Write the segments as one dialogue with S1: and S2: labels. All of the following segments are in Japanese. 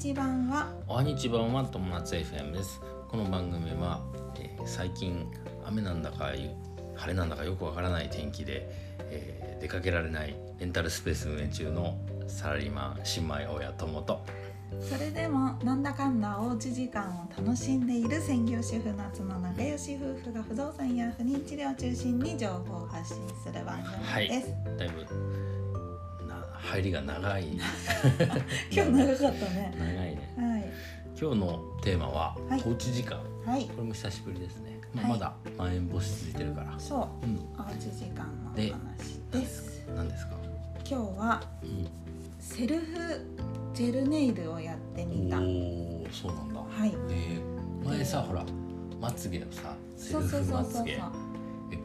S1: ち版は？
S2: おはにちばんは友達 FM です。この番組は、えー最近雨なんだかゆ晴れなんだかよくわからない天気で、えー出かけられないレンタルスペース運営中のサラリーマン新米親友と。
S1: それでもなんだかんだおうち時間を楽しんでいる専業主婦夏の仲良し夫婦が不動産や不妊治療を中心に情報を発信する番組です、
S2: だいぶな入りが長い。
S1: 今日長かったね。
S2: 長いね。
S1: はい。
S2: 今日のテーマは、
S1: はい。
S2: おうち時間。
S1: はい。
S2: これも久しぶりですね、まあ
S1: はい。
S2: まだまん延防止続いてるから。
S1: そう。
S2: うん。
S1: おうち時間の話です。
S2: 何ですか、
S1: 今日は
S2: うん。
S1: セルフジェルネイルをやってみた。は
S2: おおそうなんだ。
S1: い。
S2: えー前さほらまつげをさセル
S1: そうそう
S2: フま
S1: そう。そう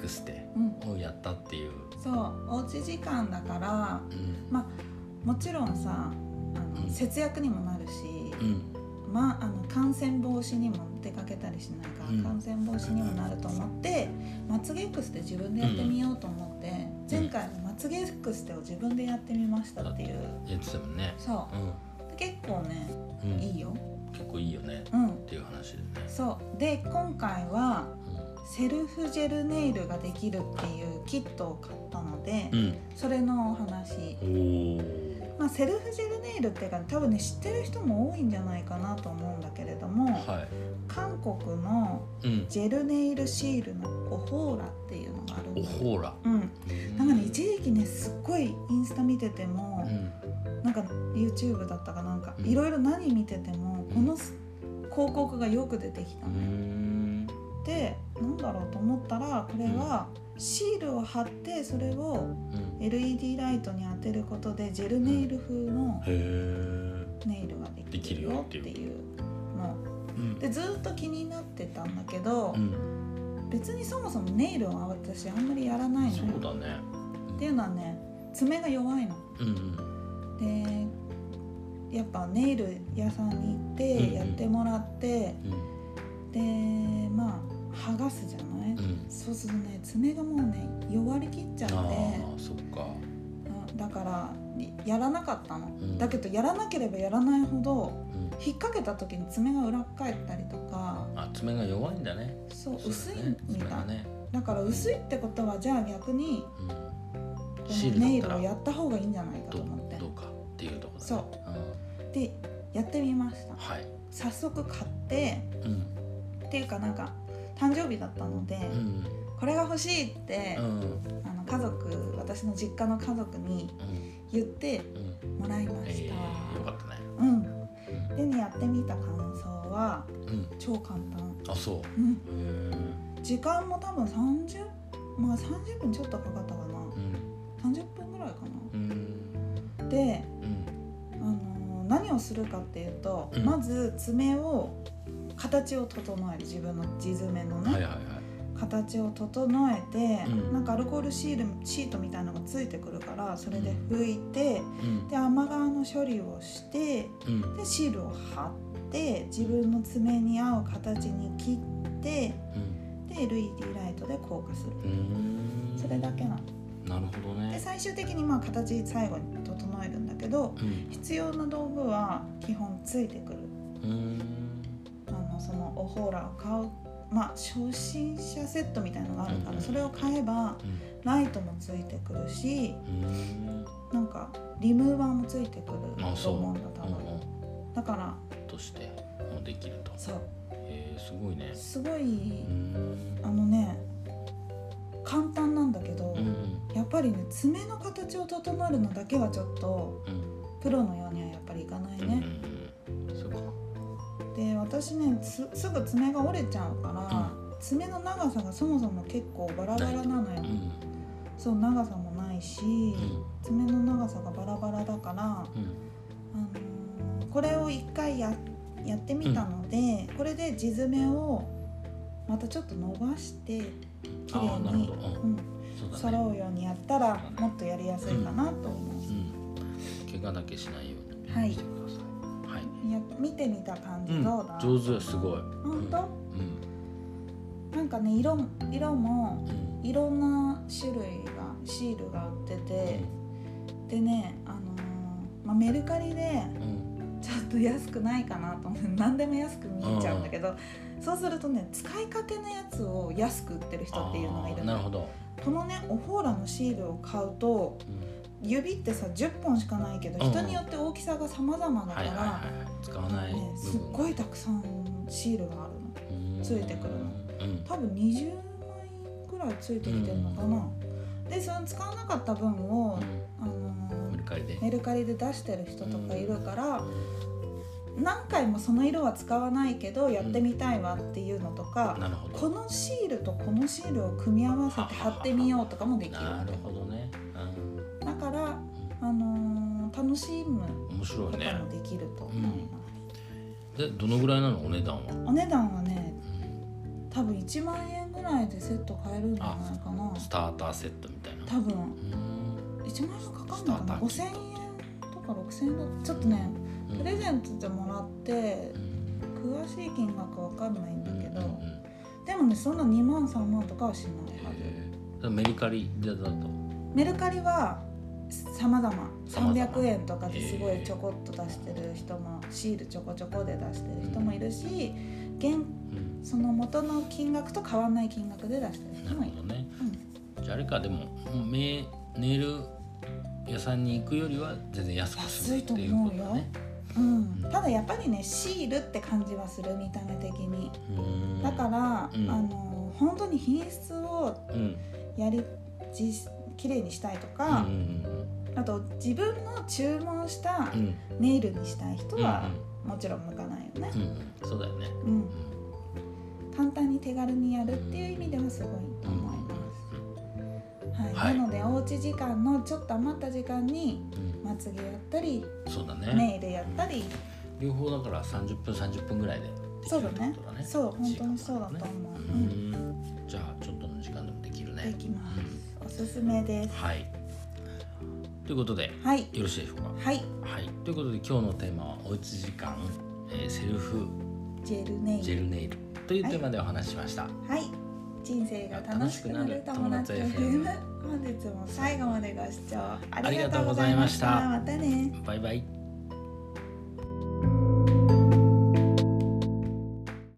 S2: つげエクステ
S1: うん
S2: をやったっていう、
S1: そうおうち時間だから
S2: うん。
S1: もちろんさあの、
S2: うん。
S1: 節約にもなるし、
S2: うん。
S1: まあ、あの感染防止にも出かけたりしないから、
S2: うん。
S1: 感染防止にもなると思ってまつげエクステ自分でやってみようと思って、前回のまつげエクステを自分でやってみましたっていう。
S2: やってたもんね。
S1: そう。で結構ね
S2: うん、うん、
S1: いいよ。
S2: 結構いいよね。
S1: うん。
S2: っていう話でね、
S1: そう。で今回はセルフジェルネイルができるっていうキットを買ったので、
S2: うん。
S1: それのお話。まあ、セルフジェルネイルっていうか多分ね知ってる人も多いんじゃないかなと思うんだけれども
S2: は
S1: 韓国のジェルネイルシールのオホーラっていうのがあるんだ
S2: おほら
S1: うん、
S2: うん。
S1: なんかね一時期ねすっごいインスタ見てても
S2: う、ん。
S1: なんか YouTube だったかなんか
S2: うん。
S1: いろいろ何見てても
S2: うん。
S1: このす広告がよく出てきた
S2: う
S1: のよ、
S2: ん。
S1: でだろうと思ったらこれはシールを貼ってそれを
S2: うん。
S1: LED ライトに当てることでジェルネイル風のネイルがで
S2: でき
S1: きるよ
S2: っていう。
S1: の
S2: う。ん。
S1: でずっと気になってたんだけど、
S2: うん。
S1: 別にそもそもネイルは私あんまりやらないのよ。
S2: そうだね。
S1: っていうのはね爪が弱いの。でやっぱネイル屋さんに行ってやってもらって、剥がすじゃない、
S2: うん。
S1: そうするとね爪がもうね弱りきっちゃって。
S2: そっか。
S1: うんだからやらなかったの、
S2: ん。
S1: だけどやらなければやらないほど
S2: うん。
S1: 引っ掛けた時に爪が裏っ返ったりとか。
S2: あ爪が弱いんだね。
S1: そう薄い
S2: だね。
S1: みたい、
S2: ね。
S1: だから薄いってことはじゃあ逆にネイルをやった方がいいんじゃないかと
S2: ど
S1: 思って。
S2: どうかっていうところだね。
S1: そう。でやってみました。
S2: うんはい。
S1: 早速買って
S2: うん。
S1: っていうかなんか誕生日だったので、
S2: うん。
S1: これが欲しいって
S2: う、ん。
S1: あの家族私の実家の家族に
S2: うん。
S1: 言って
S2: うん。
S1: もらいま
S2: え
S1: した、
S2: ー、よかったね。
S1: うん。でねやってみた感想は
S2: うん。
S1: 超簡単、
S2: あそう。
S1: うん、時間も多分30まあ30分ちょっとかかったかな。
S2: うん。
S1: 30分ぐらいか
S2: うん。
S1: なで、
S2: うん。
S1: あのー何をするかっていうと、
S2: うん。
S1: まず爪を形を整える自分の地爪のね、
S2: はいはいはい。
S1: 形を整えて、
S2: うん。
S1: なんかアルコールシールシートみたいなのがついてくるからそれで拭いて、
S2: うん。
S1: で甘皮の処理をして
S2: うん。
S1: でシールを貼って自分の爪に合う形に切って
S2: うん。
S1: で LED ライトで硬化する。
S2: うん。
S1: それだけなの。
S2: なるほど
S1: で
S2: ね
S1: 最終的にまあ形最後に整えるんだけど
S2: うん。
S1: 必要な道具は基本ついてくるのそのオホーラを買うまあ初心者セットみたいのがあるか
S2: うん
S1: らそれを買えば
S2: うん。
S1: ライトもついてくるし
S2: うん。
S1: なんかリムーバーもついてくると思うんだ多分。だから
S2: としてもできると。
S1: そう。
S2: へえすごいね。
S1: すごい
S2: うん。
S1: あのね簡単なんだけど
S2: うん
S1: やっぱりね爪の形を整えるのだけはちょっと
S2: うん。
S1: プロのようにはやっぱりいかない
S2: うん
S1: ね、
S2: うん。そうか
S1: で私ねすすぐ爪が折れちゃうから、爪の長さがそもそも結構バラバラなのよ、
S2: うん。
S1: そう長さもないし、
S2: うん。
S1: 爪の長さがバラバラだから、あの
S2: うん
S1: ーこれを一回ややってみたので、これで地爪をまたちょっと伸ばして綺麗に
S2: うん。
S1: 揃うようにやったらもっとやりやすいかなと思う、
S2: うん。怪我だけしないように
S1: はい
S2: してください
S1: や見てみた感じ
S2: うん
S1: どうだ、
S2: 上手すごい。
S1: 本当、
S2: うん。
S1: なんかね色も色も
S2: うん。
S1: いろんな種類がシールが売っててでね、あのーまあ、メルカリで
S2: うん。
S1: ちょっと安くないかなと思う何でも安く見えちゃうんだけど、そうするとね使いかけのやつを安く売ってる人っていうのがいるの。
S2: なるほど、
S1: このねオフォーラのシールを買うと指ってさ10本しかないけど人によって大きさが様々だから、
S2: はいはいはい使わない
S1: ね、すっごいたくさんシールがあるの。ついてくる
S2: の、うん、
S1: 多分20枚くらいついてきてるのかな、でその使わなかった分を、あのー
S2: メルカリで。
S1: メルカリで出してる人とかいるから、何回もその色は使わないけどやってみたいわっていうのとか、このシールとこのシールを組み合わせて貼ってみようとかもできる。
S2: なるほどね、
S1: だから、あのー楽しむこと
S2: いね。
S1: もできると思います、
S2: でどのぐらいなの？お値段は、
S1: お値段はね多分1万円ぐらいでセット買えるんじゃないかな。
S2: スターターセットみたいな。
S1: 多分。
S2: うん。
S1: 1万円かかんないかな。
S2: スターター
S1: 5000円とか6000円だちょっとね。
S2: うん。
S1: プレゼントでもらって
S2: うん
S1: 詳しい金額わかんないんだけど、
S2: うんうんうん。
S1: でもねそんな2万3万とかはしないはず。
S2: メルカリでだと？
S1: メルカリは様々
S2: 様々
S1: 300円とかですごいちょこっと出してる人もシールちょこちょこで出してる人もいるし現
S2: うん。
S1: その元の金額と変わんない金額で出してる
S2: な
S1: 人もいる。
S2: ね。
S1: うん。
S2: じゃああれかでもメネイル屋さんに行くよりは全然安くするっていうことだね。
S1: うん、ただやっぱりねシールって感じはする見た目的に。
S2: うん。
S1: だから、
S2: うん。
S1: あの本当に品質を
S2: うん。
S1: やりじ綺麗にしたいと
S2: うん
S1: か、
S2: うん
S1: あと自分の注文したネイルにしたい人
S2: うん
S1: はもちろん向かないよね、
S2: うんうん。そうだよね。
S1: うん。
S2: う
S1: 簡単に手軽にやるっていう意味ではすごいと思います、はい。
S2: はい。
S1: なのでおうち時間のちょっと余った時間に
S2: ん。
S1: まつげやったり
S2: うんそうだね。
S1: ネイルやったり。
S2: 両方だから30分30分ぐらいで
S1: そうだね。そう本当にそうだと思う、
S2: じゃあちょっとの時間でもできるね。
S1: できますおすすめです。
S2: はい。ということで
S1: はい。
S2: よろしいでしょうか？
S1: はい。
S2: はい。ということで今日のテーマはおうち時間、えーセルフ
S1: ジェルネイル。
S2: ジェルネイルというテーマでお話ししました、
S1: はい。人生が楽しくなる友達 FM 本日も最後までご視聴あ
S2: ありがとうございました。
S1: またね。
S2: バイバイ